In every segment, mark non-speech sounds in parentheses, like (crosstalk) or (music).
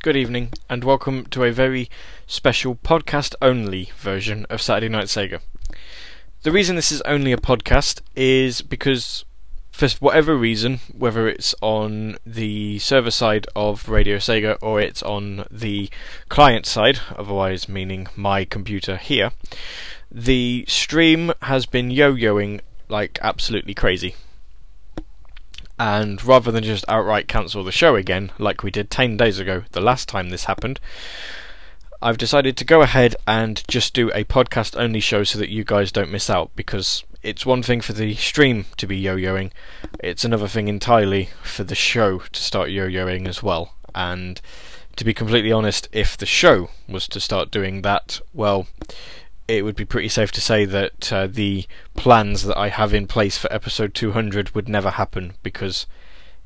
good evening, and welcome to a very special podcast only version of Saturday Night Sega. The reason this is only a podcast is because, for whatever reason, whether it's on the server side of Radio Sega or it's on the client side, otherwise meaning my computer here, the stream has been yo yoing like absolutely crazy and rather than just outright cancel the show again, like we did 10 days ago, the last time this happened, I've decided to go ahead and just do a podcast only show so that you guys don't miss out because it's one thing for the stream to be yo yoing, it's another thing entirely for the show to start yo yoing as well. And to be completely honest, if the show was to start doing that, well, it would be pretty safe to say that uh, the plans that I have in place for episode 200 would never happen because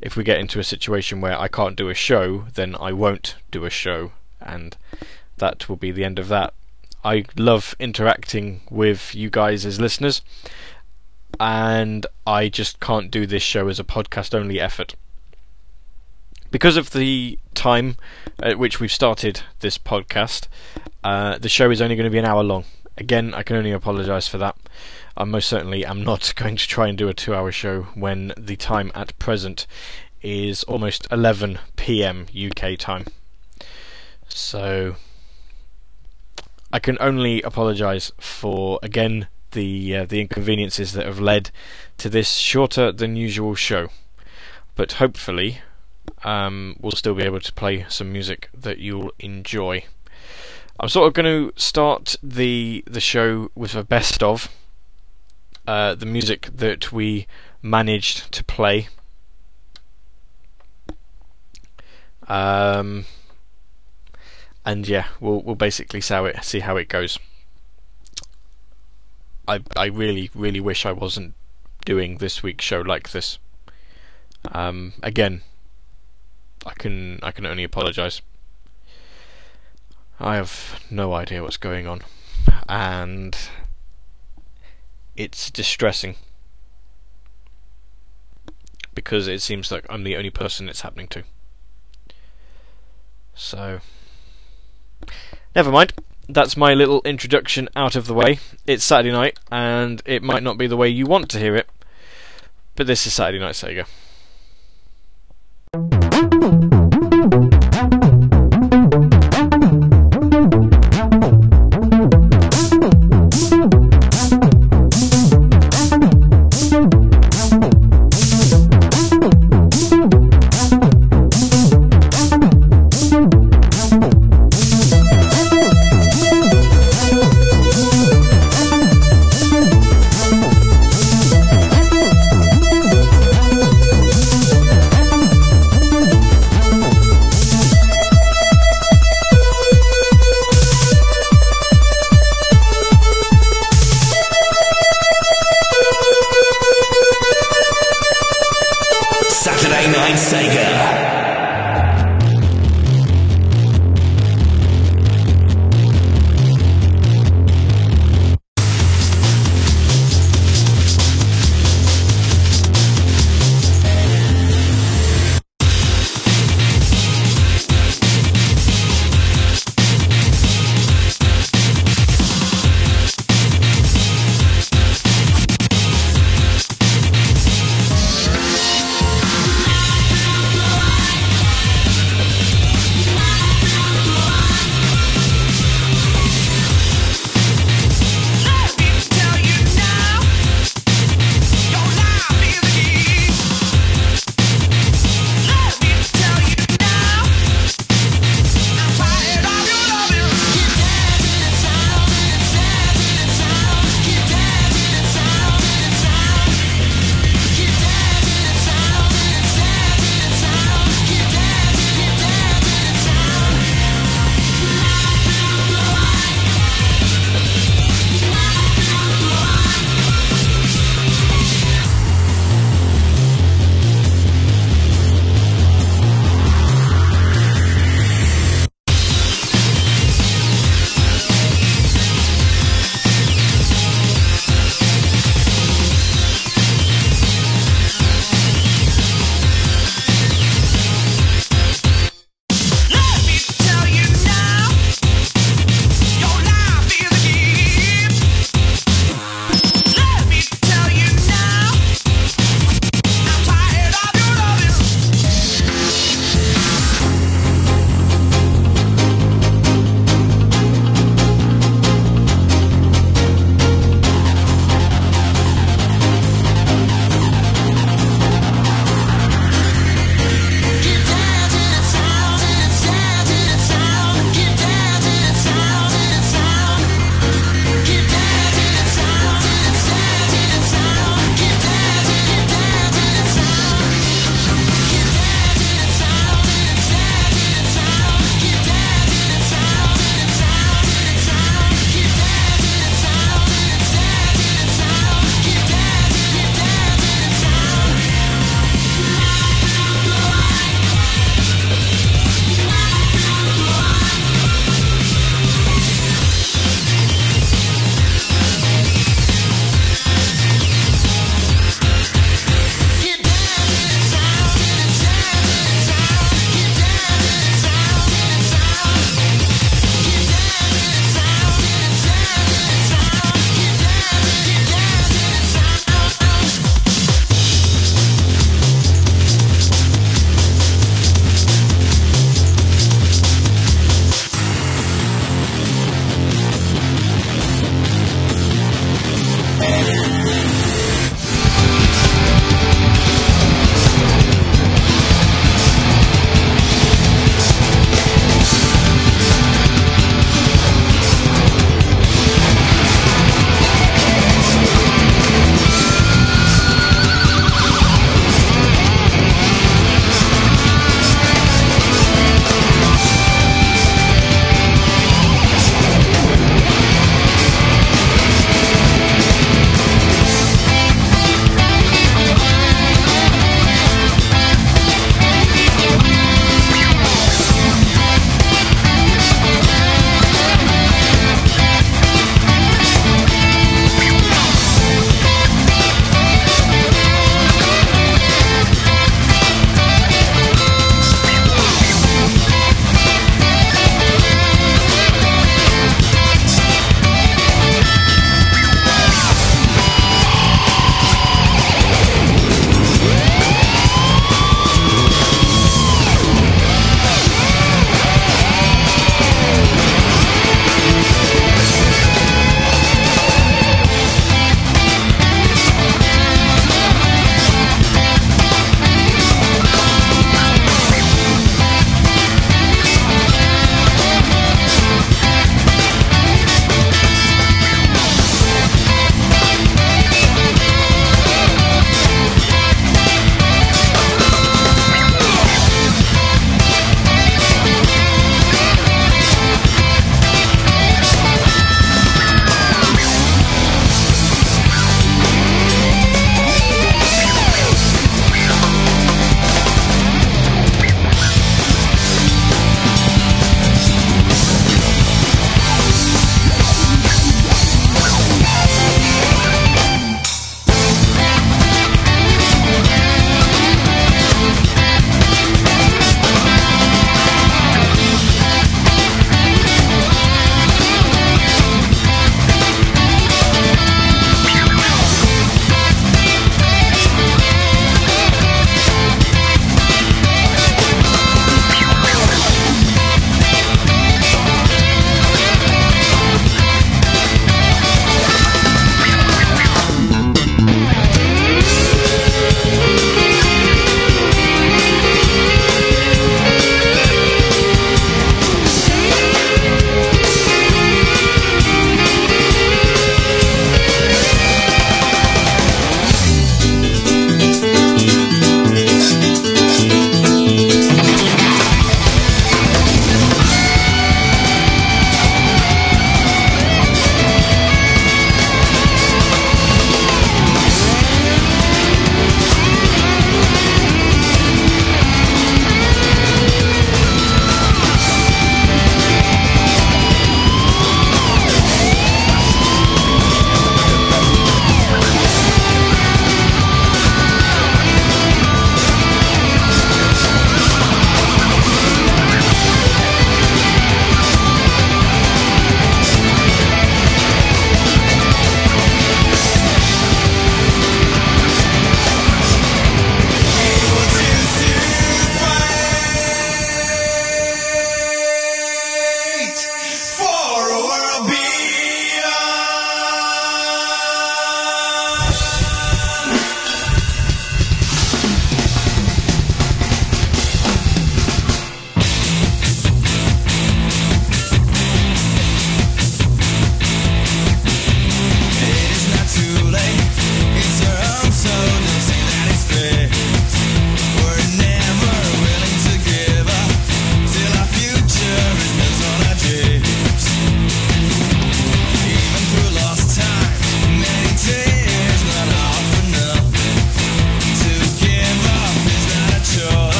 if we get into a situation where I can't do a show, then I won't do a show, and that will be the end of that. I love interacting with you guys as listeners, and I just can't do this show as a podcast only effort. Because of the time at which we've started this podcast, uh, the show is only going to be an hour long again, I can only apologise for that. I most certainly am (laughs) not going to try and do a two hour show when the time at present is almost 11 pm UK time. So I can only apologise for again the uh, the inconveniences that have led to this shorter than usual show. But hopefully, um, we'll still be able to play some music that you'll enjoy. I'm sort of going to start the the show with a best of uh, the music that we managed to play. Um, and yeah, we'll we'll basically see how it see how it goes. I I really really wish I wasn't doing this week's show like this. Um, again, I can I can only apologise. I have no idea what's going on, and it's distressing because it seems like I'm the only person it's happening to. So, never mind. That's my little introduction out of the way. It's Saturday night, and it might not be the way you want to hear it, but this is Saturday Night Sega.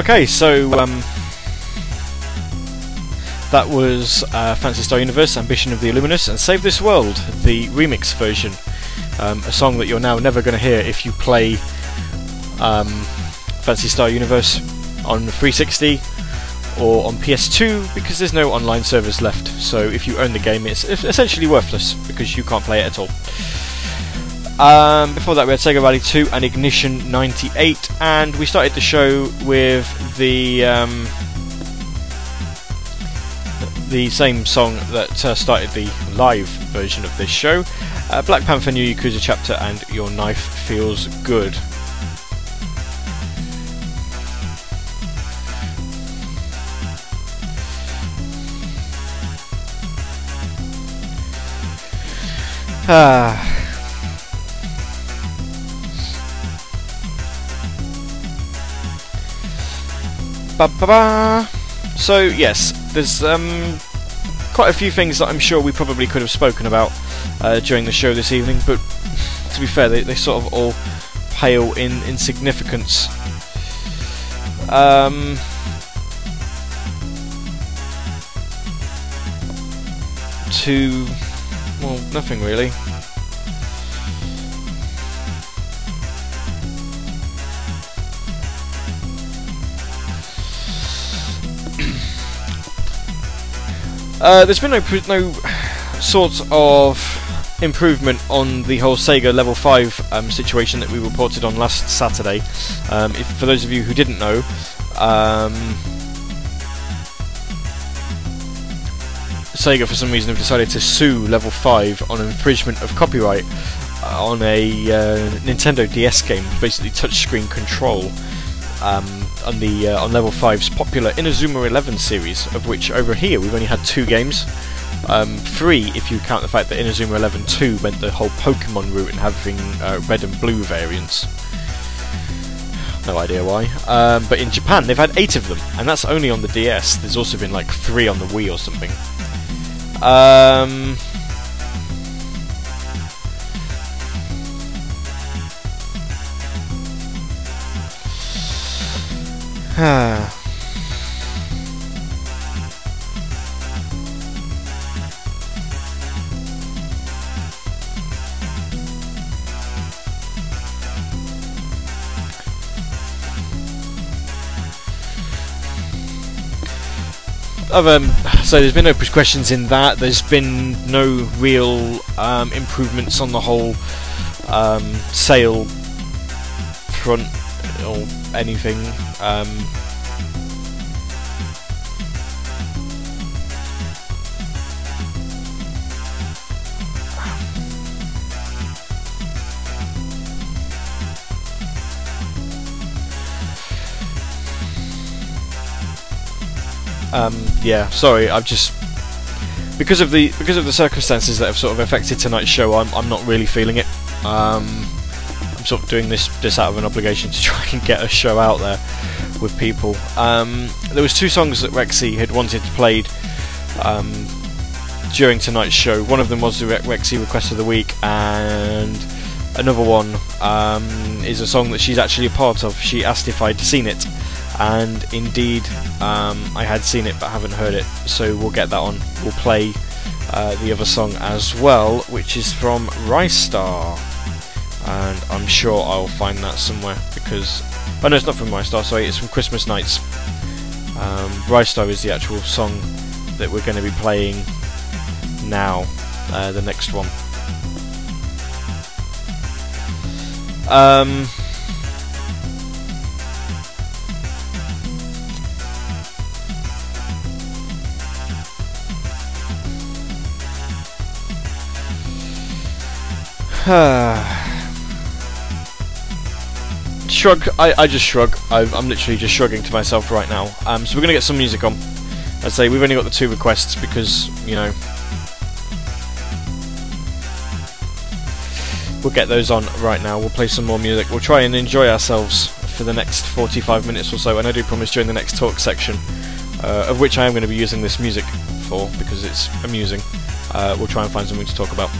Okay, so um, that was uh, Phantasy Star Universe, Ambition of the Illuminus, and Save This World, the remix version. Um, a song that you're now never going to hear if you play um, Phantasy Star Universe on 360 or on PS2 because there's no online servers left. So if you own the game, it's essentially worthless because you can't play it at all. Um, before that, we had Sega Rally 2 and Ignition 98, and we started the show with the um, the same song that uh, started the live version of this show uh, Black Panther New Yakuza Chapter and Your Knife Feels Good. Ah. Ba -ba -ba. So yes, there's um, quite a few things that I'm sure we probably could have spoken about uh, during the show this evening, but to be fair, they, they sort of all pale in insignificance. Um, to well, nothing really. Uh, there's been no no sort of improvement on the whole Sega Level 5 um, situation that we reported on last Saturday. Um, if, for those of you who didn't know, um, Sega for some reason have decided to sue Level 5 on infringement of copyright uh, on a uh, Nintendo DS game, basically touchscreen control. Um, on the uh, on level 5's popular Inazuma 11 series, of which over here we've only had two games. Um, three, if you count the fact that Inazuma 11 2 went the whole Pokemon route and having uh, red and blue variants. No idea why. Um, but in Japan, they've had eight of them, and that's only on the DS. There's also been like three on the Wii or something. Um, Other, so there's been no questions in that. There's been no real um, improvements on the whole um, sale front or anything. Um, um, yeah, sorry, I've just because of the because of the circumstances that have sort of affected tonight's show. I'm I'm not really feeling it. Um, doing this this out of an obligation (laughs) to try and get a show out there with people. Um, there was two songs that Rexy had wanted to played um, during tonight's show. One of them was the Rexy request of the week, and another one um, is a song that she's actually a part of. She asked if I'd seen it, and indeed um, I had seen it but haven't heard it. So we'll get that on. We'll play uh, the other song as well, which is from Ristar and I'm sure I'll find that somewhere because oh no, it's not from Ristar. Sorry, it's from Christmas Nights. Um, Ristar is the actual song that we're going to be playing now. Uh, the next one. Um, (sighs) (sighs) shrug. I, I just shrug. I, am literally just shrugging to myself right now. Um, so we're gonna get some music on. I'd say we've only got the two requests because you know we'll get those on right now. We'll play some more music. We'll try and enjoy ourselves for the next 45 minutes or so. And I do promise during the next talk section, uh, of which I am going to be using this music for because it's amusing. Uh, we'll try and find something to talk about.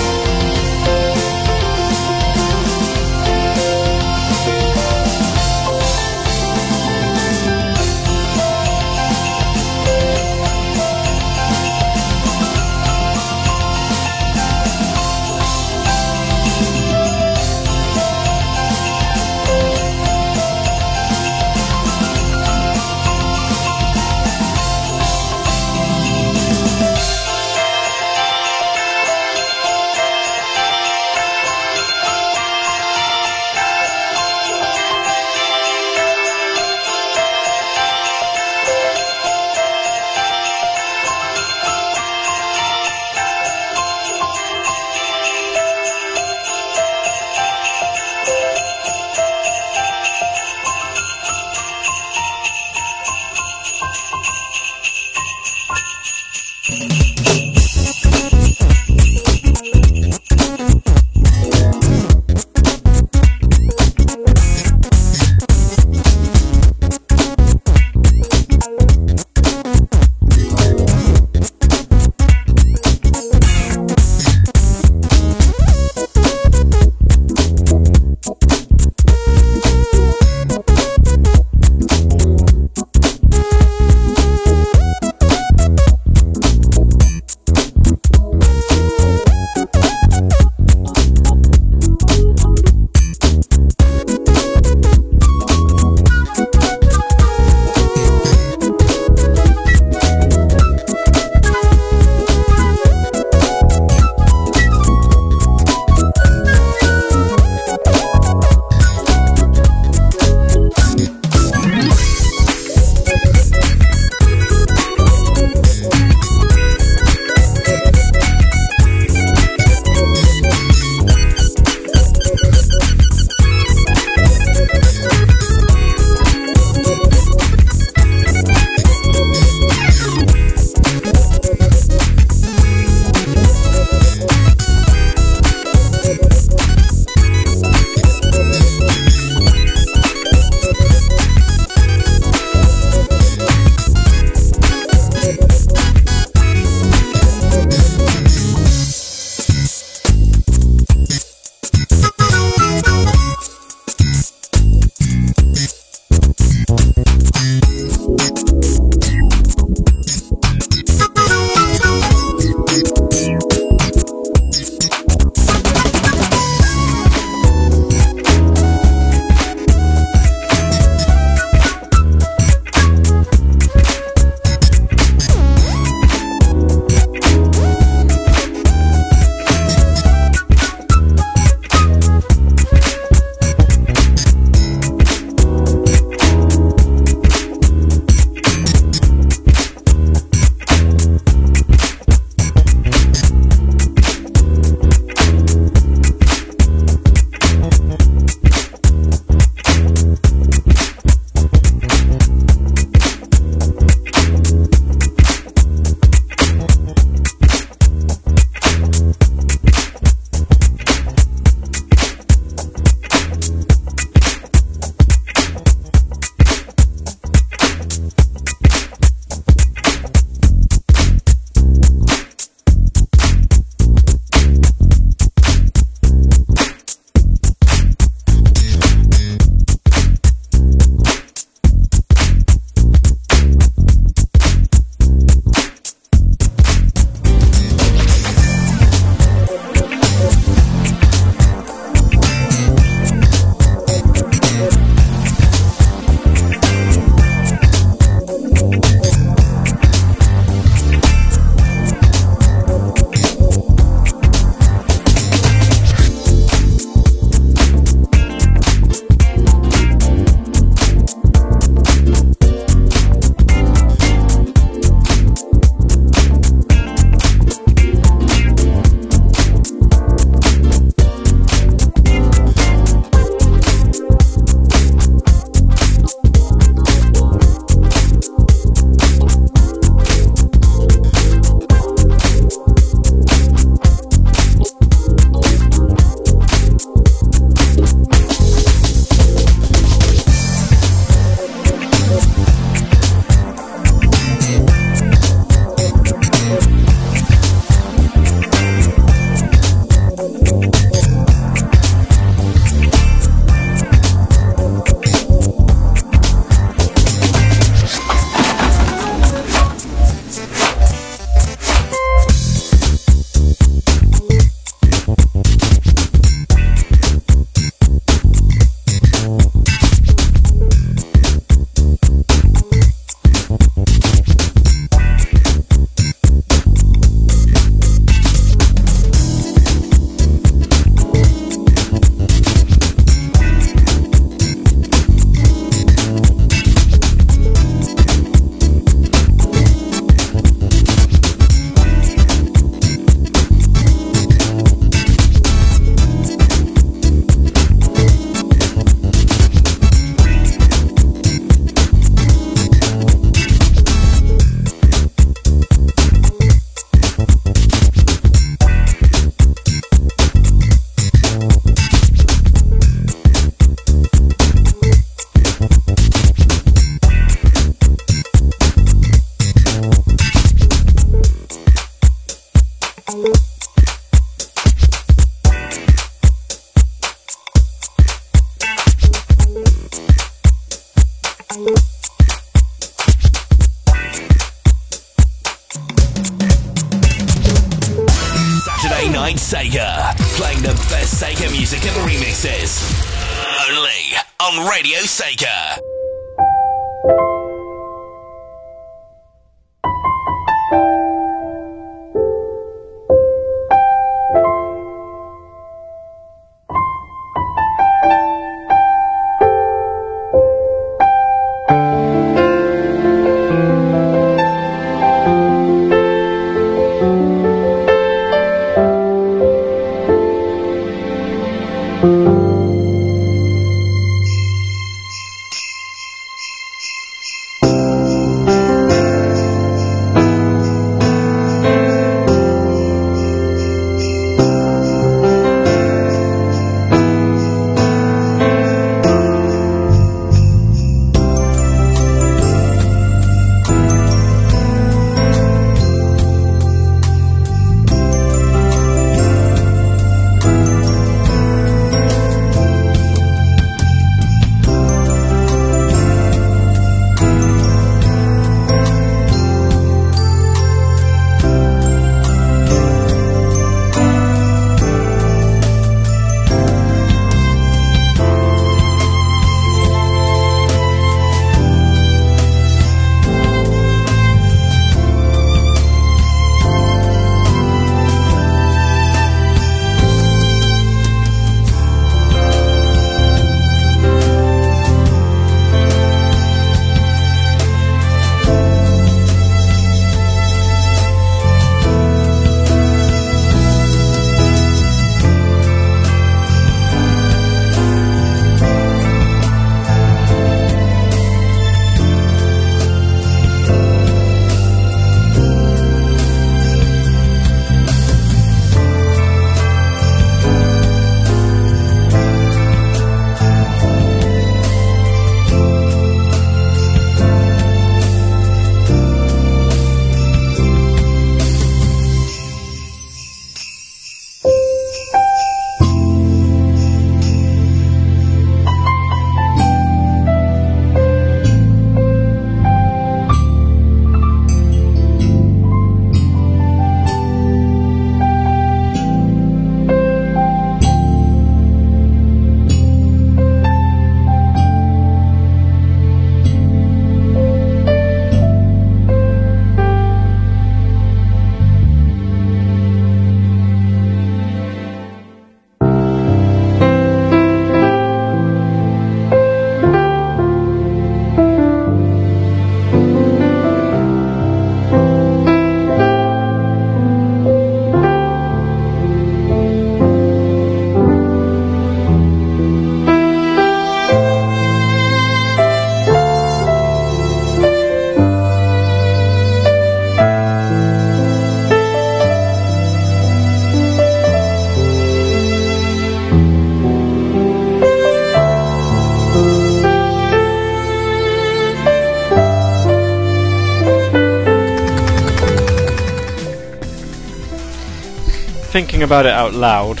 Thinking about it out loud,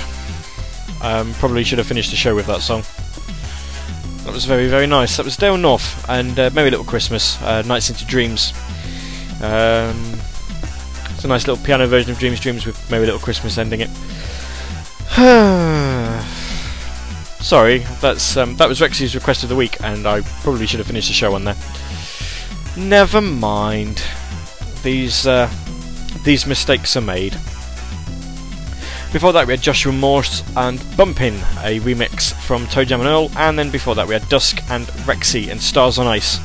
um, probably should have finished the show with that song. That was very, very nice. That was Dale North and uh, Merry Little Christmas, uh, Nights into Dreams. Um, it's a nice little piano version of Dreams Dreams with Merry Little Christmas ending it. (sighs) Sorry, that's um, that was Rexy's request of the week, and I probably should have finished the show on there. Never mind. These uh, these mistakes are made. Before that, we had Joshua Morse and Bumpin', a remix from ToeJam and Earl, and then before that, we had Dusk and Rexy and Stars on Ice,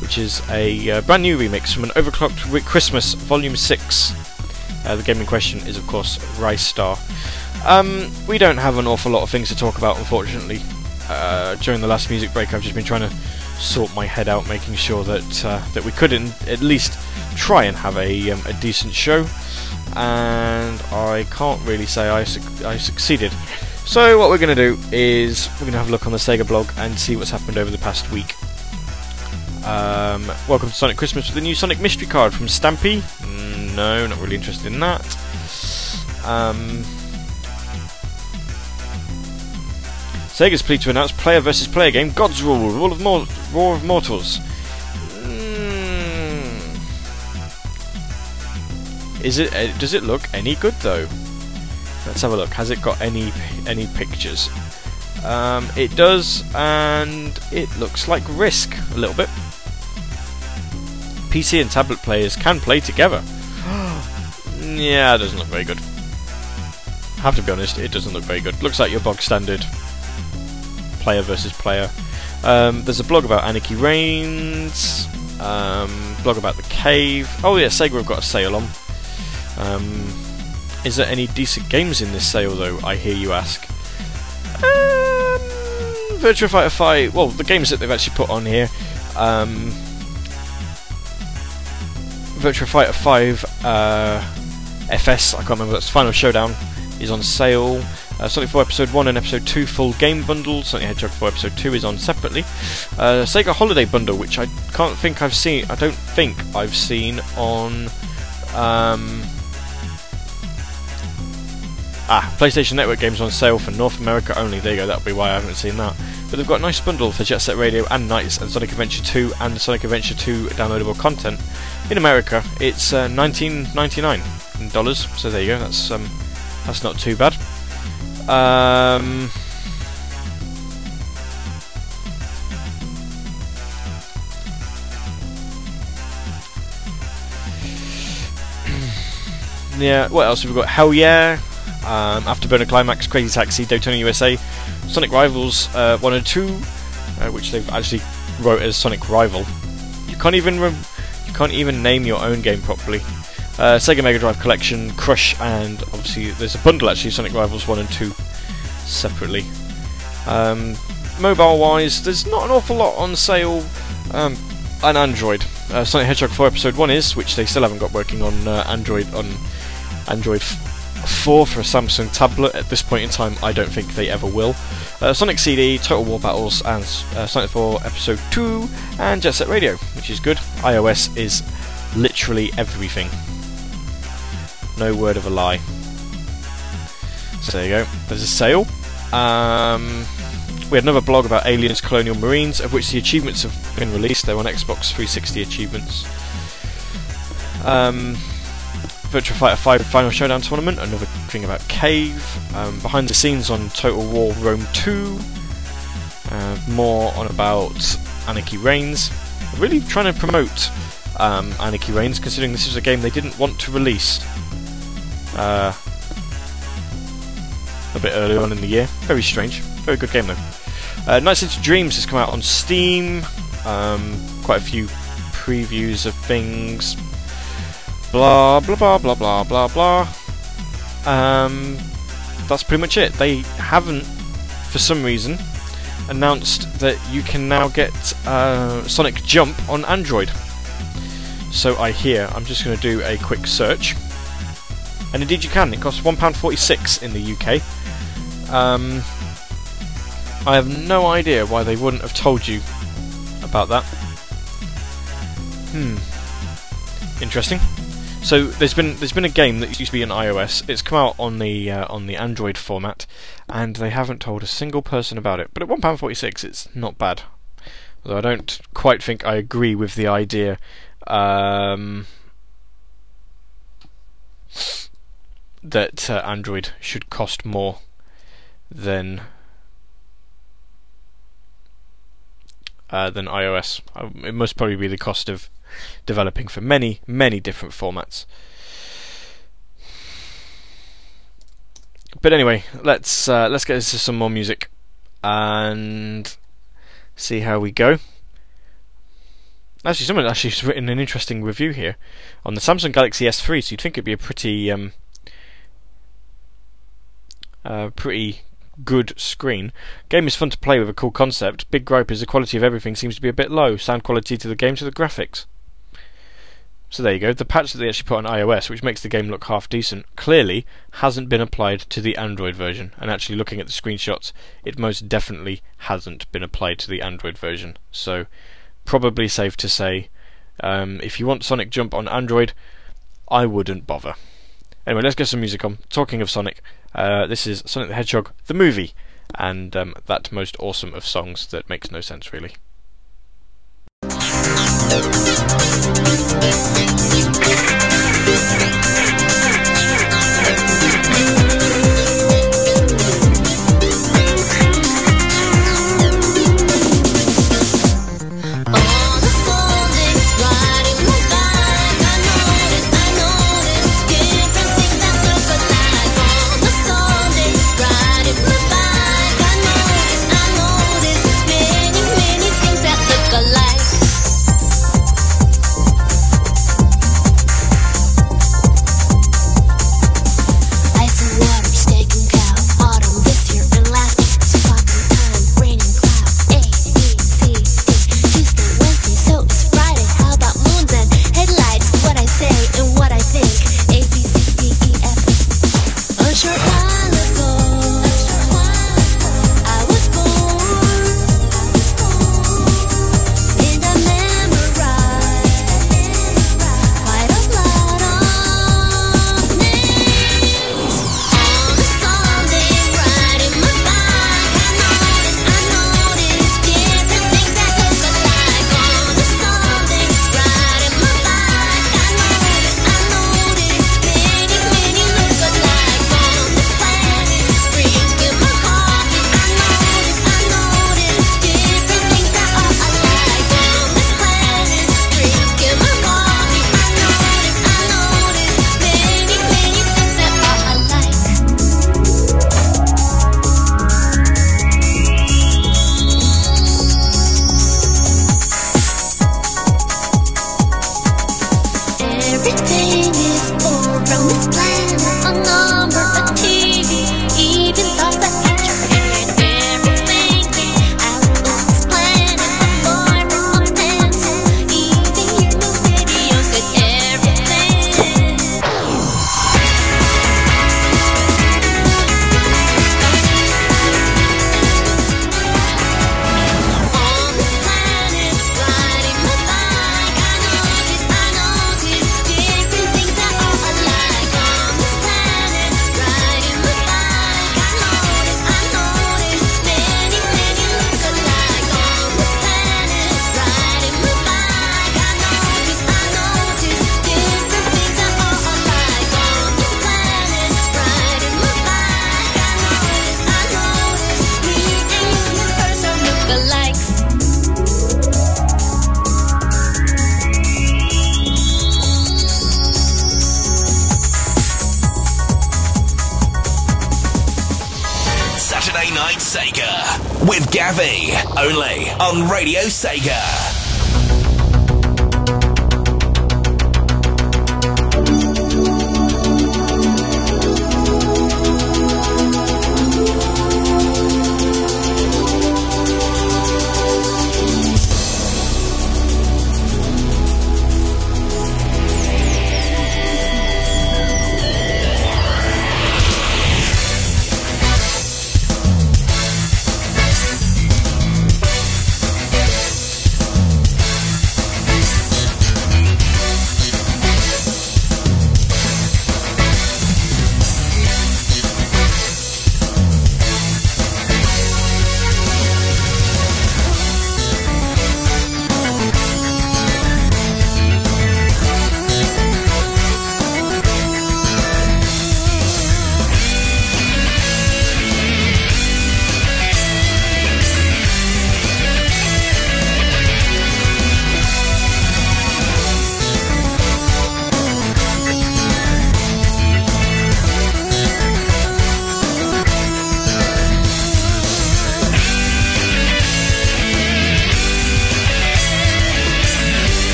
which is a uh, brand new remix from an Overclocked Christmas Volume 6. Uh, the game in question is, of course, Ristar. Um, we don't have an awful lot of things to talk about, unfortunately. Uh, during the last music break, I've just been trying to sort my head out, making sure that uh, that we could at least try and have a, um, a decent show and I can't really say I, su- I succeeded. So what we're going to do is we're going to have a look on the Sega blog and see what's happened over the past week. Um, welcome to Sonic Christmas with the new Sonic Mystery card from Stampy. Mm, no, not really interested in that. Sega's pleased to announce player versus player game God's Rule, Rule of Mor- War of Mortals. Is it? Uh, does it look any good though? Let's have a look. Has it got any any pictures? Um, it does, and it looks like Risk a little bit. PC and tablet players can play together. (gasps) yeah, it doesn't look very good. Have to be honest, it doesn't look very good. Looks like your bog standard player versus player. Um, there's a blog about Anarchy Reigns, um, blog about the cave. Oh yeah, Sega have got a sale on. Um, is there any decent games in this sale though? I hear you ask. Um, Virtua Fighter 5. Well, the games that they've actually put on here. Um, Virtua Fighter 5 uh, FS. I can't remember. That's Final Showdown is on sale. Uh, Sonic 4 Episode 1 and Episode 2 full game bundle. Sonic Hedgehog 4 Episode 2 is on separately. Uh, Sega Holiday Bundle, which I can't think I've seen. I don't think I've seen on. Um, ah, PlayStation Network games on sale for North America only. There you go. That'll be why I haven't seen that. But they've got a nice bundle for Jet Set Radio and Nights and Sonic Adventure 2 and Sonic Adventure 2 downloadable content. In America, it's uh, 19.99 dollars. So there you go. That's um, that's not too bad. Um, (clears throat) yeah, what else have we got? Hell yeah! Um, Afterburner Climax, Crazy Taxi, Daytona USA, Sonic Rivals uh, 1 and 2, uh, which they've actually wrote as Sonic Rival. You can't even you can't even name your own game properly. Uh, Sega Mega Drive Collection, Crush, and obviously there's a bundle actually, Sonic Rivals 1 and 2 separately. Um, mobile wise, there's not an awful lot on sale um, on Android. Uh, Sonic Hedgehog 4 Episode 1 is, which they still haven't got working on uh, Android on Android 4 for a Samsung tablet. At this point in time, I don't think they ever will. Uh, Sonic CD, Total War Battles, and uh, Sonic 4 Episode 2, and Jet Set Radio, which is good. iOS is literally everything. No word of a lie. So there you go. There's a sale. Um, we had another blog about Aliens Colonial Marines, of which the achievements have been released. They're on Xbox 360 achievements. Um, Virtua Fighter 5 Final Showdown Tournament, another thing about Cave. Um, behind the scenes on Total War Rome 2. Uh, more on about Anarchy Reigns. Really trying to promote um, Anarchy Reigns, considering this is a game they didn't want to release. Uh, a bit earlier on in the year. Very strange. Very good game though. Uh, Nights into Dreams has come out on Steam. Um, quite a few previews of things. Blah blah blah blah blah blah blah. Um, that's pretty much it. They haven't, for some reason, announced that you can now get uh, Sonic Jump on Android. So I hear. I'm just going to do a quick search. And indeed you can. It costs £1.46 in the UK. Um, I have no idea why they wouldn't have told you about that. Hmm. Interesting. So there's been there's been a game that used to be on iOS. It's come out on the uh, on the Android format, and they haven't told a single person about it. But at one pound forty six, it's not bad. Although I don't quite think I agree with the idea. Um, that uh, Android should cost more than uh, than iOS. Uh, it must probably be the cost of developing for many, many different formats. But anyway, let's uh, let's get into some more music and see how we go. Actually, someone actually has written an interesting review here on the Samsung Galaxy S3. So you'd think it'd be a pretty um, pretty good screen. Game is fun to play with a cool concept. Big gripe is the quality of everything seems to be a bit low. Sound quality to the game to the graphics. So there you go. The patch that they actually put on iOS, which makes the game look half decent, clearly hasn't been applied to the Android version. And actually, looking at the screenshots, it most definitely hasn't been applied to the Android version. So, probably safe to say, um, if you want Sonic Jump on Android, I wouldn't bother. Anyway, let's get some music on. Talking of Sonic, uh, this is Sonic the Hedgehog, the movie, and um, that most awesome of songs that makes no sense really. Thank you. Radio Sega.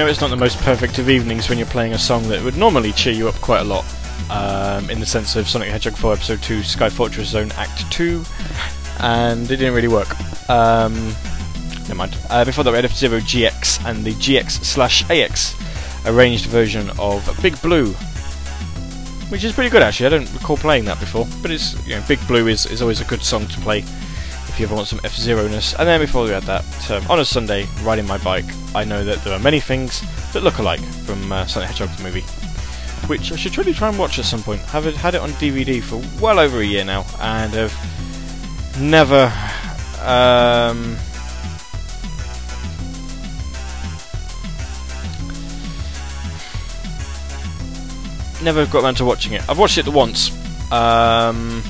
Know it's not the most perfect of evenings when you're playing a song that would normally cheer you up quite a lot. Um, in the sense of Sonic Hedgehog 4 Episode 2 Sky Fortress Zone Act 2, and it didn't really work. Um, never mind. Uh, before that, we had F-Zero GX and the GX slash AX arranged version of Big Blue, which is pretty good actually. I don't recall playing that before, but it's you know Big Blue is, is always a good song to play you ever want some F-Zero ness. And then before we had that, um, on a Sunday, riding my bike, I know that there are many things that look alike from uh, Sonic Hedgehog the movie, which I should really try and watch at some point. Have had it on DVD for well over a year now, and have never. Um, never got around to watching it. I've watched it once. Um,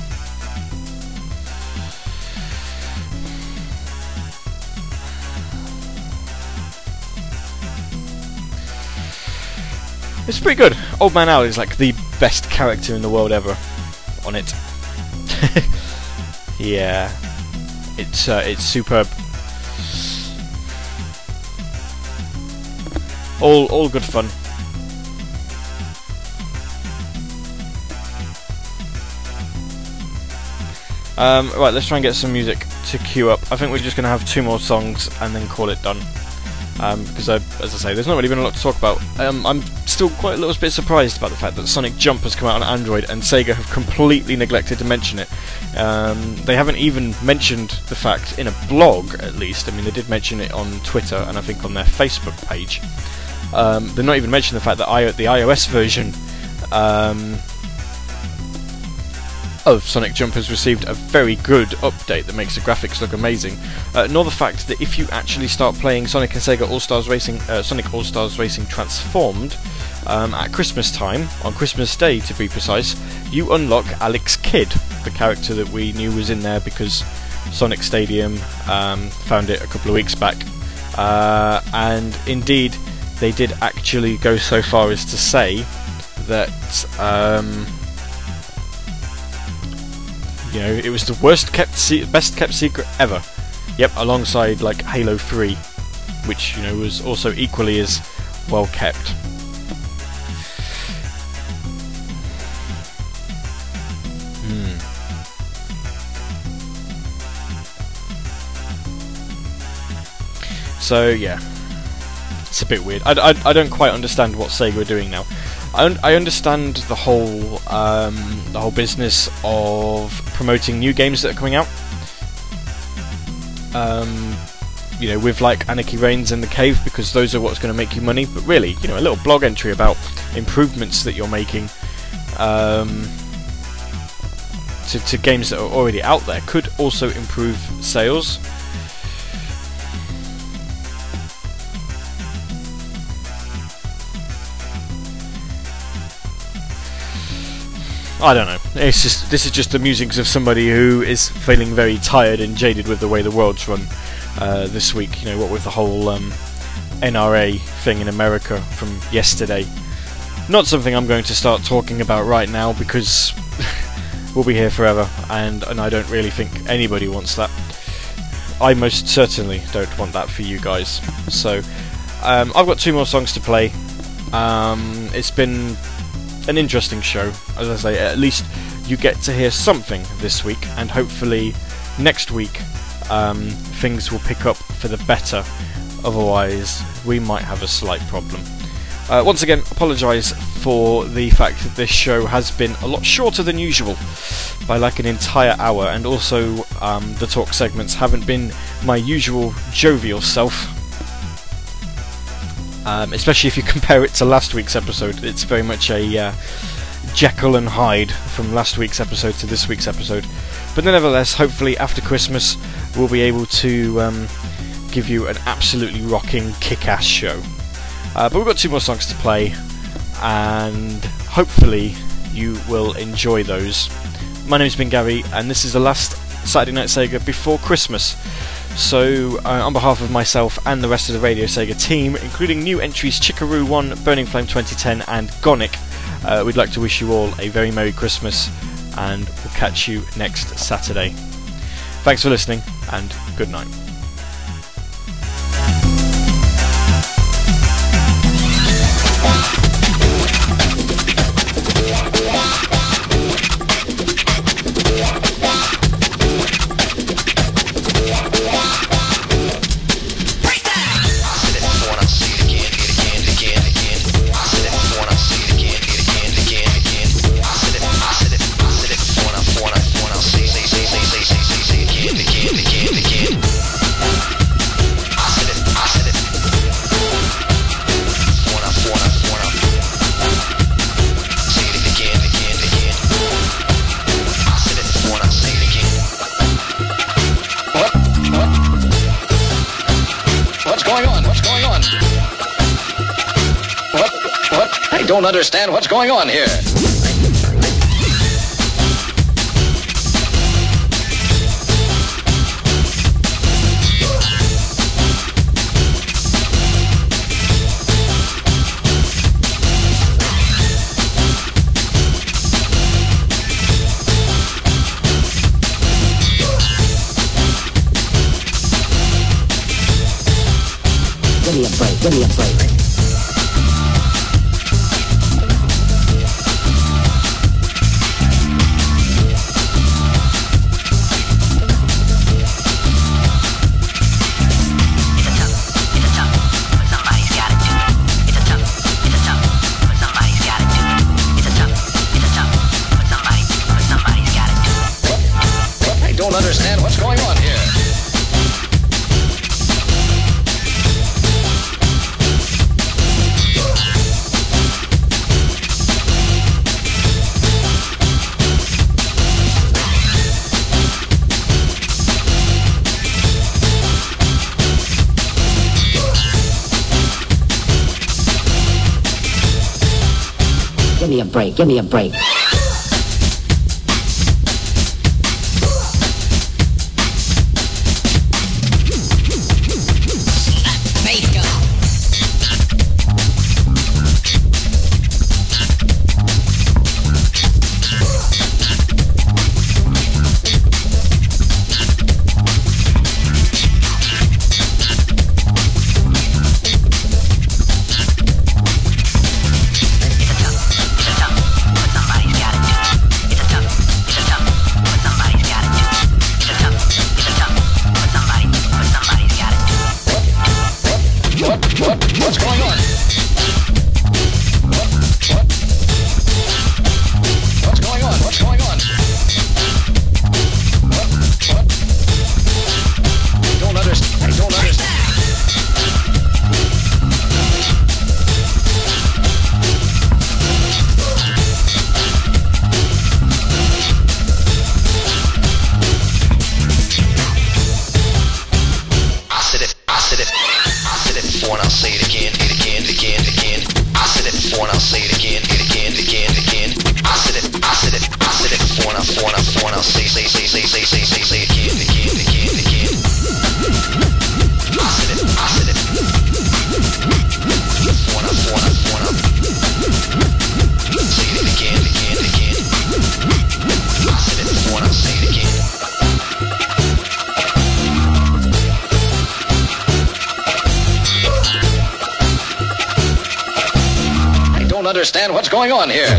it's pretty good. Old Man Owl is like the best character in the world ever on it. (laughs) yeah, it's uh, it's superb. All all good fun. Um, right, let's try and get some music to queue up. I think we're just going to have two more songs and then call it done. Um, because, I, as I say, there's not really been a lot to talk about. Um, I'm still quite a little bit surprised about the fact that Sonic Jump has come out on Android and Sega have completely neglected to mention it. Um, they haven't even mentioned the fact in a blog, at least. I mean, they did mention it on Twitter and I think on their Facebook page. Um, they're not even mentioning the fact that I- the iOS version um, of Sonic Jump has received a very good update that makes the graphics look amazing, uh, nor the fact that if you actually start playing Sonic and Sega All Stars Racing, uh, Sonic All Stars Racing Transformed um, at Christmas time, on Christmas Day to be precise, you unlock Alex Kidd, the character that we knew was in there because Sonic Stadium um, found it a couple of weeks back, uh, and indeed they did actually go so far as to say that. Um, you know, it was the worst kept, se- best kept secret ever. Yep, alongside like Halo 3, which you know was also equally as well kept. Hmm. So yeah, it's a bit weird. I, I, I don't quite understand what Sega are doing now. I, un- I understand the whole um, the whole business of promoting new games that are coming out. Um, you know, with like Anarchy Reigns and The Cave, because those are what's going to make you money. But really, you know, a little blog entry about improvements that you're making um, to, to games that are already out there could also improve sales. I don't know. It's just this is just the musings of somebody who is feeling very tired and jaded with the way the world's run uh, this week. You know, what with the whole um, NRA thing in America from yesterday. Not something I'm going to start talking about right now because (laughs) we'll be here forever, and and I don't really think anybody wants that. I most certainly don't want that for you guys. So um, I've got two more songs to play. Um, it's been an interesting show. As I say, at least you get to hear something this week, and hopefully next week um, things will pick up for the better. Otherwise, we might have a slight problem. Uh, once again, apologise for the fact that this show has been a lot shorter than usual by like an entire hour, and also um, the talk segments haven't been my usual jovial self. Um, especially if you (laughs) compare it to last week's episode, it's very much a uh, Jekyll and Hyde from last week's episode to this week's episode. But nevertheless, hopefully after Christmas, we'll be able to um, give you an absolutely rocking, kick-ass show. Uh, but we've got two more songs to play, and hopefully you will enjoy those. My name's been Gary, and this is the last Saturday Night Sega before Christmas. So, uh, on behalf of myself and the rest of the Radio Sega team, including new entries Chikaroo 1, Burning Flame 2010, and Gonic, uh, we'd like to wish you all a very Merry Christmas, and we'll catch you next Saturday. Thanks for listening, and good night. don't understand what's going on here. Give me a break, give me a break. Give me a break. What's going on? going on here?